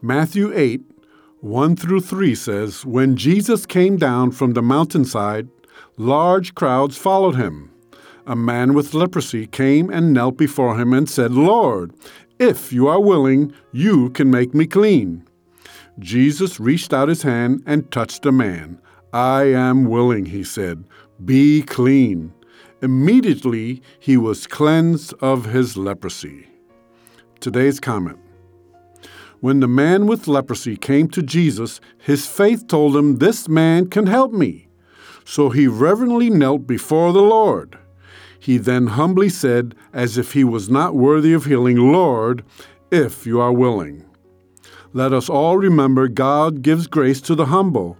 Matthew 8, 1 through 3 says, When Jesus came down from the mountainside, large crowds followed him. A man with leprosy came and knelt before him and said, Lord, if you are willing, you can make me clean. Jesus reached out his hand and touched the man. I am willing, he said. Be clean. Immediately he was cleansed of his leprosy. Today's comment. When the man with leprosy came to Jesus, his faith told him, This man can help me. So he reverently knelt before the Lord. He then humbly said, as if he was not worthy of healing, Lord, if you are willing. Let us all remember God gives grace to the humble.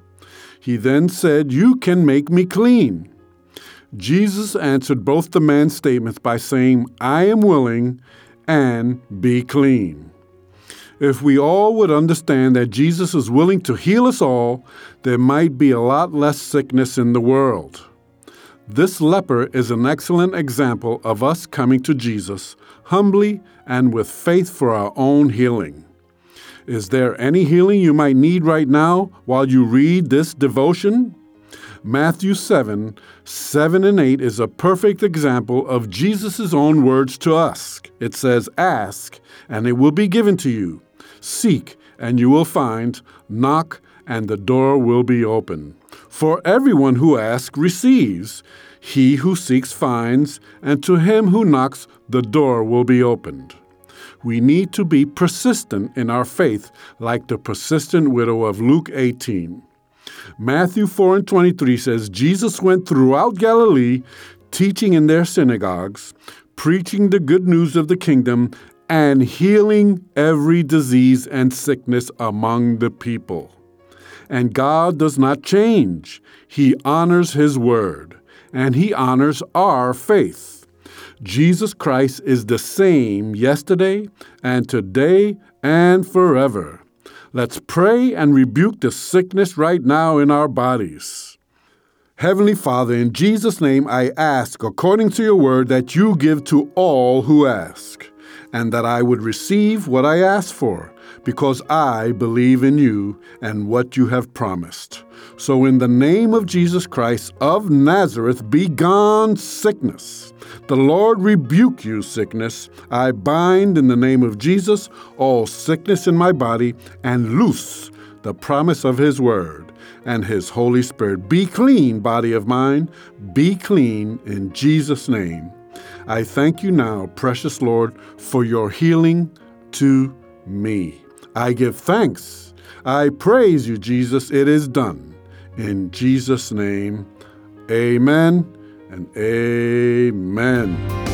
He then said, You can make me clean. Jesus answered both the man's statements by saying, I am willing and be clean. If we all would understand that Jesus is willing to heal us all, there might be a lot less sickness in the world. This leper is an excellent example of us coming to Jesus humbly and with faith for our own healing. Is there any healing you might need right now while you read this devotion? Matthew 7 7 and 8 is a perfect example of Jesus' own words to us. It says, Ask, and it will be given to you. Seek, and you will find. Knock, and the door will be open. For everyone who asks receives. He who seeks finds, and to him who knocks, the door will be opened. We need to be persistent in our faith, like the persistent widow of Luke 18. Matthew 4 and 23 says, Jesus went throughout Galilee, teaching in their synagogues, preaching the good news of the kingdom, and healing every disease and sickness among the people. And God does not change. He honors His word, and He honors our faith. Jesus Christ is the same yesterday and today and forever. Let's pray and rebuke the sickness right now in our bodies. Heavenly Father, in Jesus' name I ask, according to your word, that you give to all who ask and that I would receive what I ask for, because I believe in you and what you have promised. So, in the name of Jesus Christ of Nazareth, be gone, sickness. The Lord rebuke you, sickness. I bind in the name of Jesus all sickness in my body and loose the promise of His word and His Holy Spirit. Be clean, body of mine. Be clean in Jesus' name. I thank you now, precious Lord, for your healing to me. I give thanks. I praise you, Jesus. It is done. In Jesus' name, amen and amen.